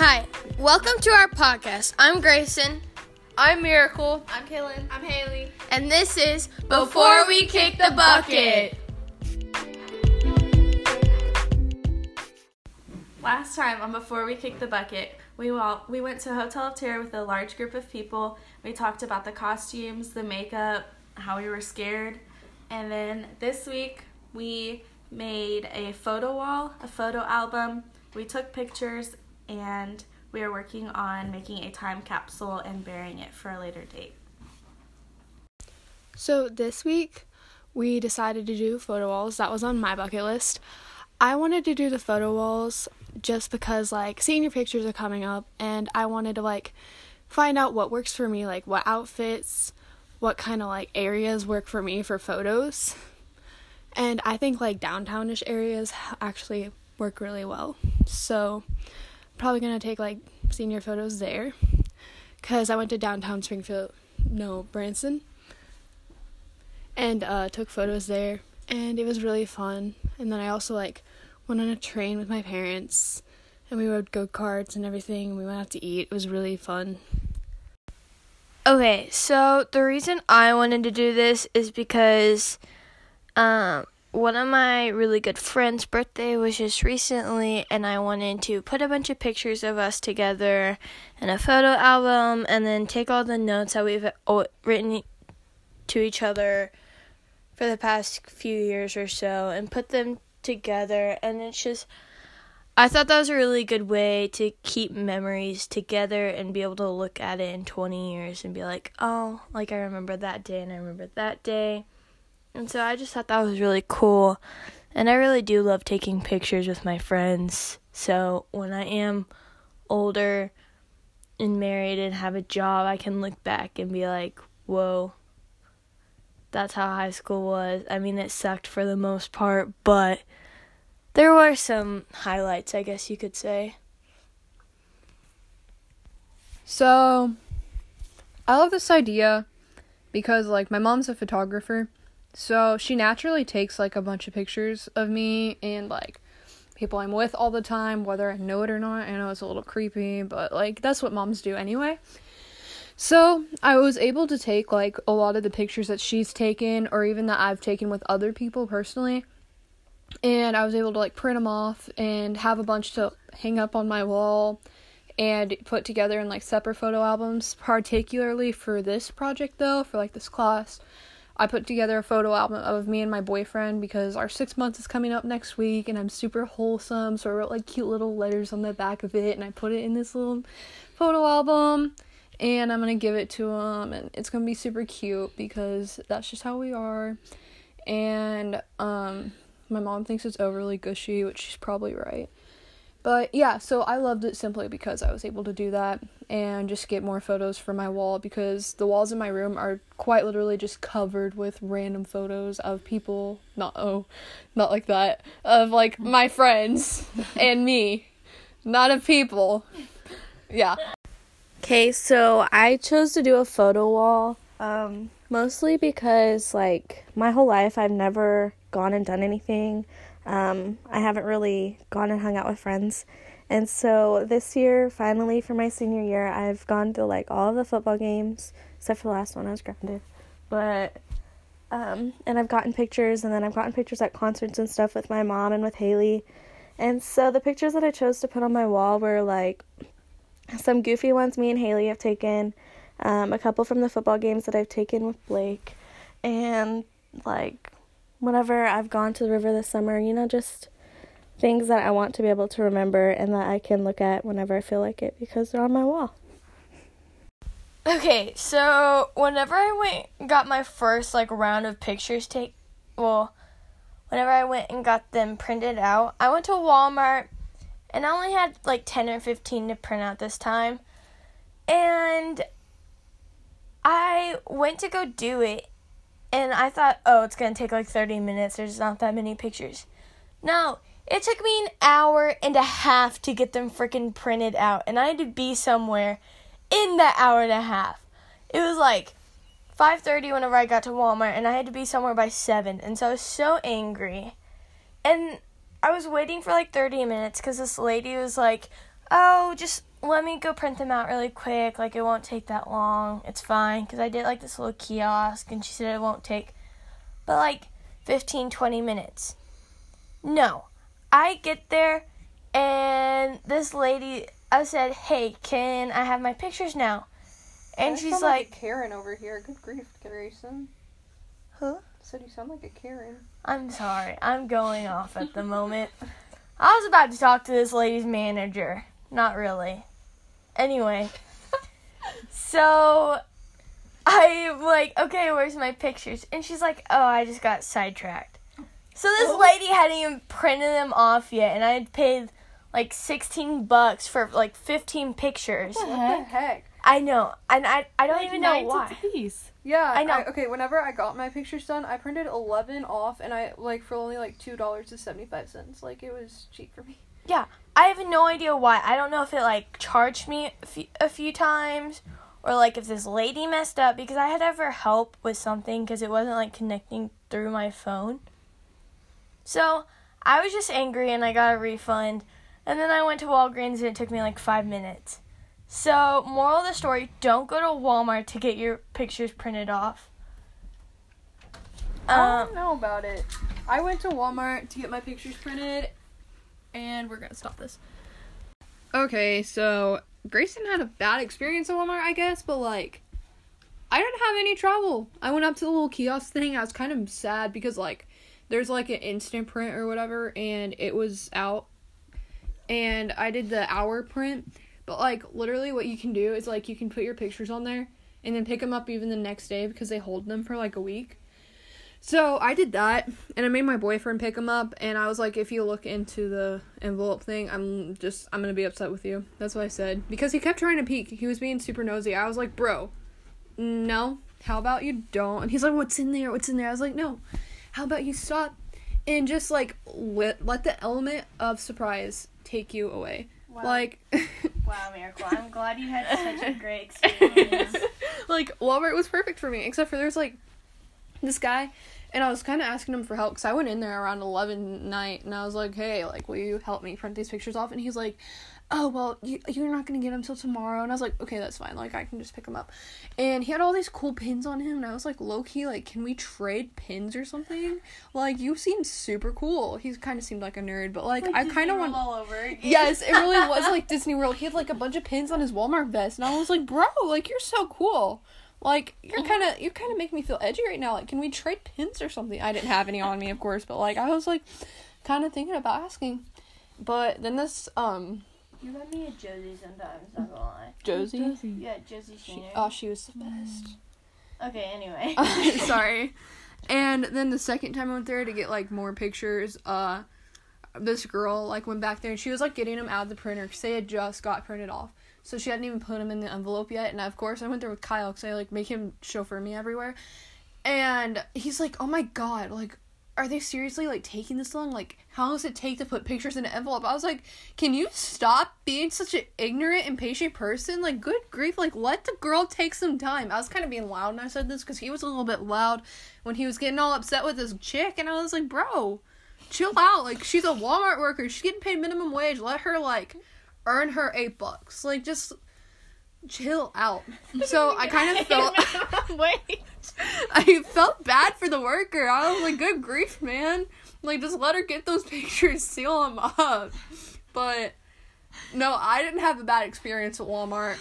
Hi, welcome to our podcast. I'm Grayson, I'm Miracle. I'm Kaylin. I'm Haley. and this is Before We Kick the Bucket. Last time on Before We Kick the Bucket, we all, we went to Hotel of Terror with a large group of people. We talked about the costumes, the makeup, how we were scared. And then this week, we made a photo wall, a photo album. We took pictures and we are working on making a time capsule and burying it for a later date. So this week we decided to do photo walls. That was on my bucket list. I wanted to do the photo walls just because like senior pictures are coming up and I wanted to like find out what works for me, like what outfits, what kind of like areas work for me for photos. And I think like downtownish areas actually work really well. So probably to take like senior photos there. Cuz I went to downtown Springfield, no, Branson. And uh, took photos there. And it was really fun. And then i also like went on a train with my parents. And we rode go-karts and everything. And we went out to eat. It was really fun. Okay, so the reason I wanted to do this is because um, one of my really good friends' birthday was just recently, and I wanted to put a bunch of pictures of us together in a photo album and then take all the notes that we've written to each other for the past few years or so and put them together. And it's just, I thought that was a really good way to keep memories together and be able to look at it in 20 years and be like, oh, like I remember that day and I remember that day. And so I just thought that was really cool. And I really do love taking pictures with my friends. So when I am older and married and have a job, I can look back and be like, whoa, that's how high school was. I mean, it sucked for the most part, but there were some highlights, I guess you could say. So, I love this idea because, like, my mom's a photographer. So, she naturally takes, like, a bunch of pictures of me and, like, people I'm with all the time, whether I know it or not. I know it's a little creepy, but, like, that's what moms do anyway. So, I was able to take, like, a lot of the pictures that she's taken or even that I've taken with other people personally. And I was able to, like, print them off and have a bunch to hang up on my wall and put together in like separate photo albums particularly for this project though for like this class i put together a photo album of me and my boyfriend because our six months is coming up next week and i'm super wholesome. So i wrote like cute little letters on the back of it and i put it in this little photo album and i'm gonna give it to him and it's gonna be super cute because that's just how we are. And um my mom thinks it's overly gushy which she's probably right but yeah, so I loved it simply because I was able to do that and just get more photos for my wall because the walls in my room are quite literally just covered with random photos of people, not oh, not like that, of like my friends and me, not of people. Yeah. Okay, so I chose to do a photo wall um, mostly because, like, my whole life I've never gone and done anything. Um, I haven't really gone and hung out with friends. And so this year, finally, for my senior year, I've gone to like all of the football games, except for the last one, I was grounded. But, um, and I've gotten pictures, and then I've gotten pictures at concerts and stuff with my mom and with Haley. And so the pictures that I chose to put on my wall were like some goofy ones me and Haley have taken, um, a couple from the football games that I've taken with Blake, and like whenever I've gone to the river this summer, you know, just things that I want to be able to remember and that I can look at whenever I feel like it because they're on my wall. Okay, so whenever I went got my first like round of pictures take well, whenever I went and got them printed out, I went to Walmart and I only had like 10 or 15 to print out this time. And I went to go do it and I thought, "Oh, it's going to take like 30 minutes. There's not that many pictures." No, it took me an hour and a half to get them freaking printed out, and I had to be somewhere in that hour and a half. It was like 5:30 whenever I got to Walmart and I had to be somewhere by 7. And so I was so angry. And I was waiting for like 30 minutes cuz this lady was like, "Oh, just let me go print them out really quick. Like, it won't take that long. It's fine. Because I did like this little kiosk, and she said it won't take but like 15, 20 minutes. No. I get there, and this lady, I said, hey, can I have my pictures now? And I she's sound like, a Karen over here. Good grief, Grayson. Who? Said you sound like a Karen. I'm sorry. I'm going off at the moment. I was about to talk to this lady's manager. Not really. Anyway. So I'm like, okay, where's my pictures? And she's like, oh, I just got sidetracked. So this oh. lady hadn't even printed them off yet, and I had paid like 16 bucks for like 15 pictures. What the heck? I know. And I, I don't even know Nine why. cents piece. Yeah, I know. okay, whenever I got my pictures done, I printed eleven off, and I like for only like two dollars and seventy five cents. Like it was cheap for me. I have no idea why. I don't know if it like charged me a few, a few times or like if this lady messed up because I had ever help with something because it wasn't like connecting through my phone. So I was just angry and I got a refund. And then I went to Walgreens and it took me like five minutes. So, moral of the story don't go to Walmart to get your pictures printed off. I Um, don't know about it. I went to Walmart to get my pictures printed, and we're gonna stop this. Okay, so Grayson had a bad experience at Walmart, I guess, but like, I didn't have any trouble. I went up to the little kiosk thing. I was kind of sad because like, there's like an instant print or whatever, and it was out, and I did the hour print. But like, literally, what you can do is like you can put your pictures on there, and then pick them up even the next day because they hold them for like a week. So I did that, and I made my boyfriend pick them up, and I was like, if you look into the envelope thing, I'm just, I'm gonna be upset with you. That's what I said. Because he kept trying to peek. He was being super nosy. I was like, bro, no. How about you don't? And he's like, what's in there? What's in there? I was like, no. How about you stop and just like let, let the element of surprise take you away? Like, wow, Miracle. I'm glad you had such a great experience. like Walmart was perfect for me, except for there's like this guy, and I was kind of asking him for help because I went in there around eleven night, and I was like, "Hey, like, will you help me print these pictures off?" And he's like, "Oh, well, you you're not gonna get them till tomorrow," and I was like, "Okay, that's fine. Like, I can just pick them up." And he had all these cool pins on him, and I was like, "Low key, like, can we trade pins or something?" Like, you seem super cool. He kind of seemed like a nerd, but like, I kind of want. all over. Yes, it really was like Disney World. He had like a bunch of pins on his Walmart vest, and I was like, "Bro, like you're so cool. Like you're kind of you kind of make me feel edgy right now. Like, can we trade pins or something?" I didn't have any on me, of course, but like I was like, kind of thinking about asking. But then this um You remind me of Josie sometimes, not gonna lie. Josie, Yeah, Josie she, oh she was the best. okay, anyway. Sorry. And then the second time I went there to get like more pictures, uh, this girl like went back there and she was like getting them out of the printer because they had just got printed off. So she hadn't even put them in the envelope yet. And of course, I went there with Kyle because I like make him chauffeur me everywhere. And he's like, "Oh my god, like." Are they seriously like taking this long? Like, how long does it take to put pictures in an envelope? I was like, can you stop being such an ignorant, impatient person? Like, good grief, like, let the girl take some time. I was kind of being loud when I said this because he was a little bit loud when he was getting all upset with this chick, and I was like, bro, chill out. Like, she's a Walmart worker. She's getting paid minimum wage. Let her, like, earn her eight bucks. Like, just chill out. So I kind of felt. Wait. I felt bad for the worker. I was like, good grief, man. Like, just let her get those pictures, seal them up. But, no, I didn't have a bad experience at Walmart.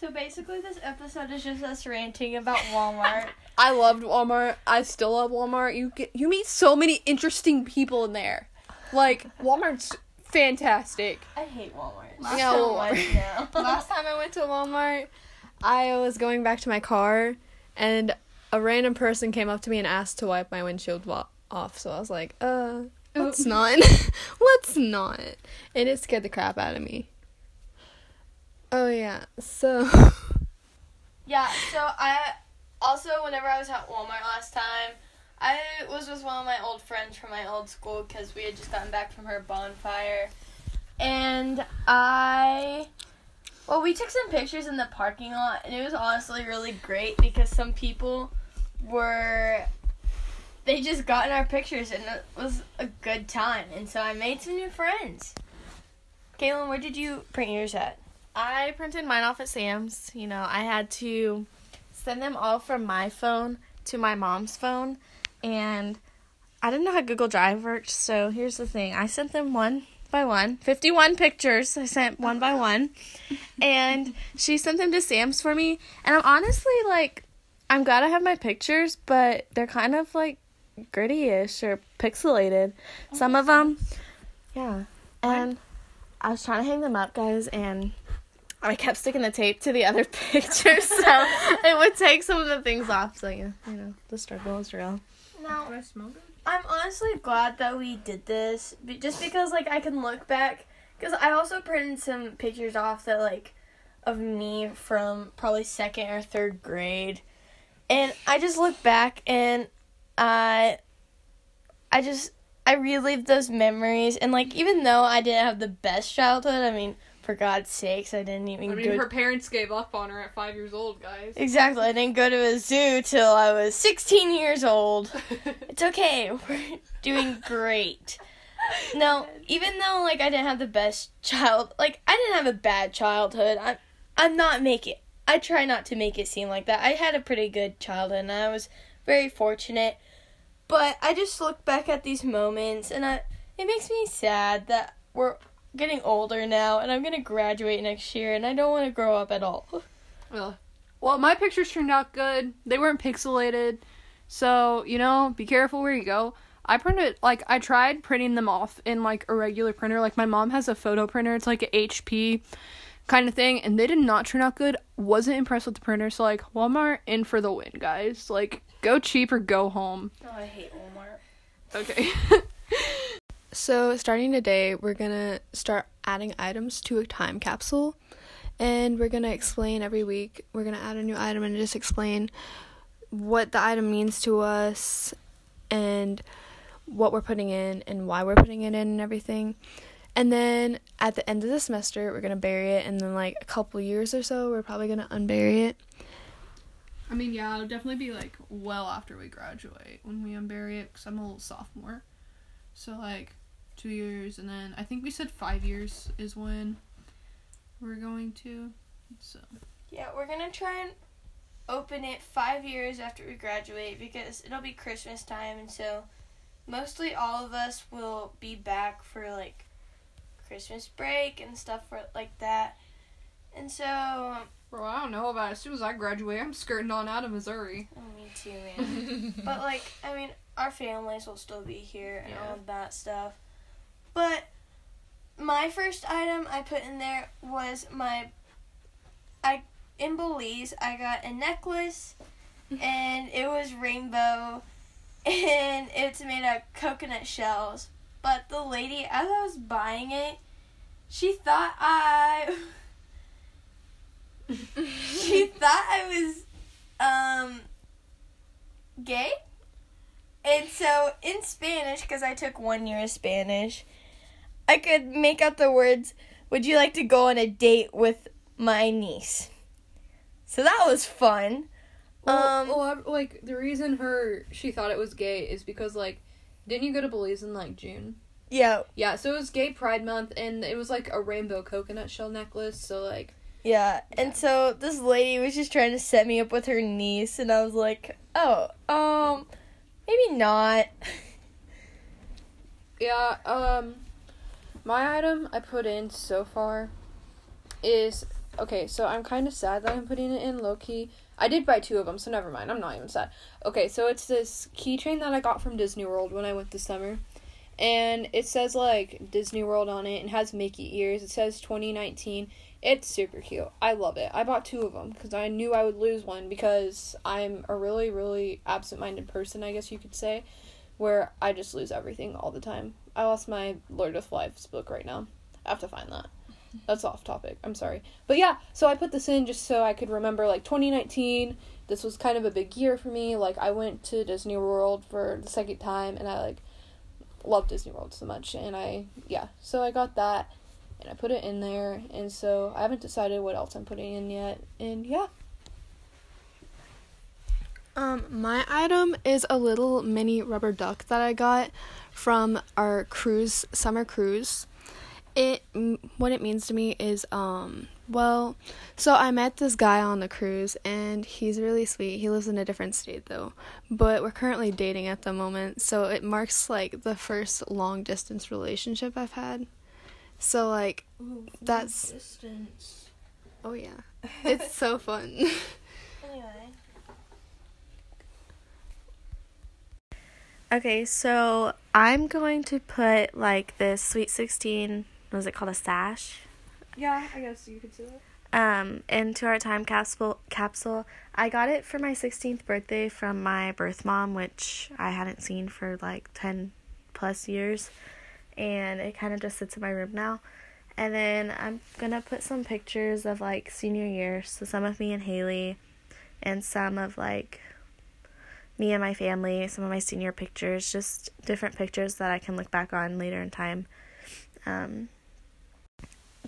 so basically, this episode is just us ranting about Walmart. I loved Walmart. I still love Walmart. You get you meet so many interesting people in there. Like, Walmart's fantastic. I hate Walmart. Yeah, so Walmart. much now. Last time I went to Walmart, I was going back to my car, and a random person came up to me and asked to wipe my windshield wa- off. So I was like, uh, let's not. let's not. And it scared the crap out of me. Oh, yeah. So. Yeah, so I also whenever I was at Walmart last time, I was with one of my old friends from my old school because we had just gotten back from her bonfire, and I, well, we took some pictures in the parking lot, and it was honestly really great because some people were. They just got in our pictures and it was a good time, and so I made some new friends. Caitlin, where did you print yours at? I printed mine off at Sam's. You know, I had to send them all from my phone to my mom's phone, and I didn't know how Google Drive worked. So here's the thing: I sent them one by one, 51 pictures. I sent one by one, and she sent them to Sam's for me. And I'm honestly like, I'm glad I have my pictures, but they're kind of like gritty-ish or pixelated. Some of them, yeah. And I was trying to hang them up, guys, and I kept sticking the tape to the other pictures, so it would take some of the things off. So yeah, you know, the struggle is real. Now, I smoke it? I'm honestly glad that we did this, just because like I can look back, because I also printed some pictures off that like of me from probably second or third grade, and I just look back and I, I just I relived those memories, and like even though I didn't have the best childhood, I mean for God's sakes, I didn't even I mean, her parents gave up on her at five years old, guys. Exactly, I didn't go to a zoo till I was 16 years old. It's okay. We're doing great. No, even though like I didn't have the best child, like I didn't have a bad childhood. I'm I'm not making I try not to make it seem like that. I had a pretty good childhood and I was very fortunate. But I just look back at these moments and I it makes me sad that we're getting older now and I'm to graduate next year and I don't want to grow up at all. Well, well, my pictures turned out good. They weren't pixelated. So, you know, be careful where you go. I printed, like, I tried printing them off in, like, a regular printer. Like, my mom has a photo printer. It's like a HP kind of thing. And they did not turn out good. Wasn't impressed with the printer. So, like, Walmart in for the win, guys. Like, go cheap or go home. Oh, I hate Walmart. Okay. So, starting today, we're gonna start adding items to a time capsule, and we're gonna explain every week. We're gonna add a new item and just explain what the item means to us and what we're putting in and why we're putting it in and everything. And then at the end of the semester, we're gonna bury it, and then like a couple years or so, we're probably gonna unbury it. I mean, yeah, it'll definitely be, like, well after we graduate when we unbury it because I'm a little sophomore. So, like, two years, and then I think we said five years is when we're going to. So, Yeah, we're gonna try and open it five years after we graduate because it'll be Christmas time, and so mostly all of us will be back for like Christmas break and stuff for like that. And so, um, bro, I don't know about it. As soon as I graduate, I'm skirting on out of Missouri. oh, me too, man. but like, I mean, our families will still be here and all of that stuff. But my first item I put in there was my I in Belize I got a necklace and it was rainbow and it's made of coconut shells. But the lady as I was buying it, she thought I she thought I was um gay. And so in Spanish, because I took one year of Spanish, I could make out the words, Would you like to go on a date with my niece? So that was fun. Well, Um, well, I- like the reason her she thought it was gay is because like, didn't you go to Belize in like June? Yeah, Yeah, so it was Gay Pride Month, and it was like a rainbow coconut shell necklace. So like, yeah. And so this lady was just trying to set me up with her niece, and I was like, Oh, um, maybe not. yeah. Um, my item I put in so far is okay. So I'm kind of sad that I'm putting it in low key. I did buy two of them, so never mind. I'm not even sad. Okay, so it's this keychain that I got from Disney World when I went this summer. And it says like Disney World on it and has Mickey ears. It says 2019. It's super cute. I love it. I bought two of them because I knew I would lose one because I'm a really, really absent minded person, I guess you could say, where I just lose everything all the time. I lost my Lord of Lives book right now. I have to find that. That's off topic. I'm sorry. But yeah, so I put this in just so I could remember like 2019. This was kind of a big year for me. Like I went to Disney World for the second time and I like love Disney World so much and I yeah, so I got that and I put it in there and so I haven't decided what else I'm putting in yet. And yeah. Um, my item is a little mini rubber duck that I got from our cruise summer cruise. it what it means to me is um well so i met this guy on the cruise and he's really sweet he lives in a different state though but we're currently dating at the moment so it marks like the first long distance relationship i've had so like that's distance. oh yeah it's so fun Anyway. Okay, so I'm going to put like this Sweet 16, Was it called, a sash? Yeah, I guess you could say that. Um, into our time capsule. Capsule. I got it for my 16th birthday from my birth mom, which I hadn't seen for like 10 plus years, and it kind of just sits in my room now. And then I'm gonna put some pictures of like senior year, so some of me and Haley, and some of like me and my family, some of my senior pictures, just different pictures that I can look back on later in time. Um,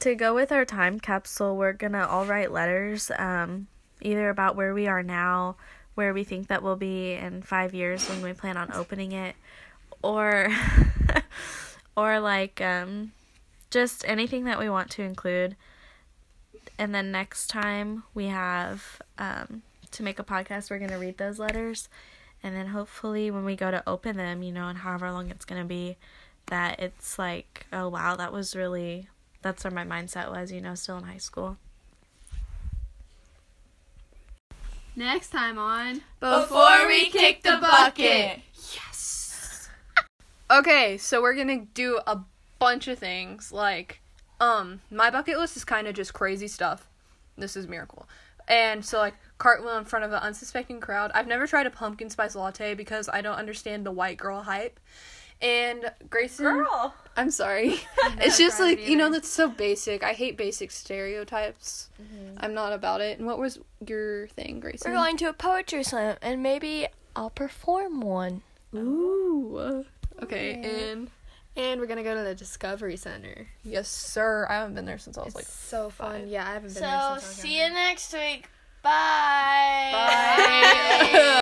to go with our time capsule, we're gonna all write letters, um, either about where we are now, where we think that we'll be in five years when we plan on opening it, or, or like um, just anything that we want to include. And then next time we have um, to make a podcast, we're gonna read those letters, and then hopefully when we go to open them, you know, and however long it's gonna be, that it's like, oh wow, that was really that's where my mindset was, you know, still in high school. next time on Before we kick the bucket. Yes. okay, so we're gonna do a bunch of things. Like, um, my bucket list is kind of just crazy stuff. This is miracle. And so, like, cartwheel in front of an unsuspecting crowd. I've never tried a pumpkin spice latte because I don't understand the white girl hype. And Grayson, I'm sorry. it's just tried it like you know that's so basic. I hate basic stereotypes. Mm-hmm. I'm not about it. And what was your thing, Grayson? We're going to a poetry slam, and maybe I'll perform one. Ooh. Oh. Okay, and and we're gonna go to the discovery center yes, sir. I haven't been there since I was like so fun five. yeah i haven't been there So, since see you next week. Bye. Bye.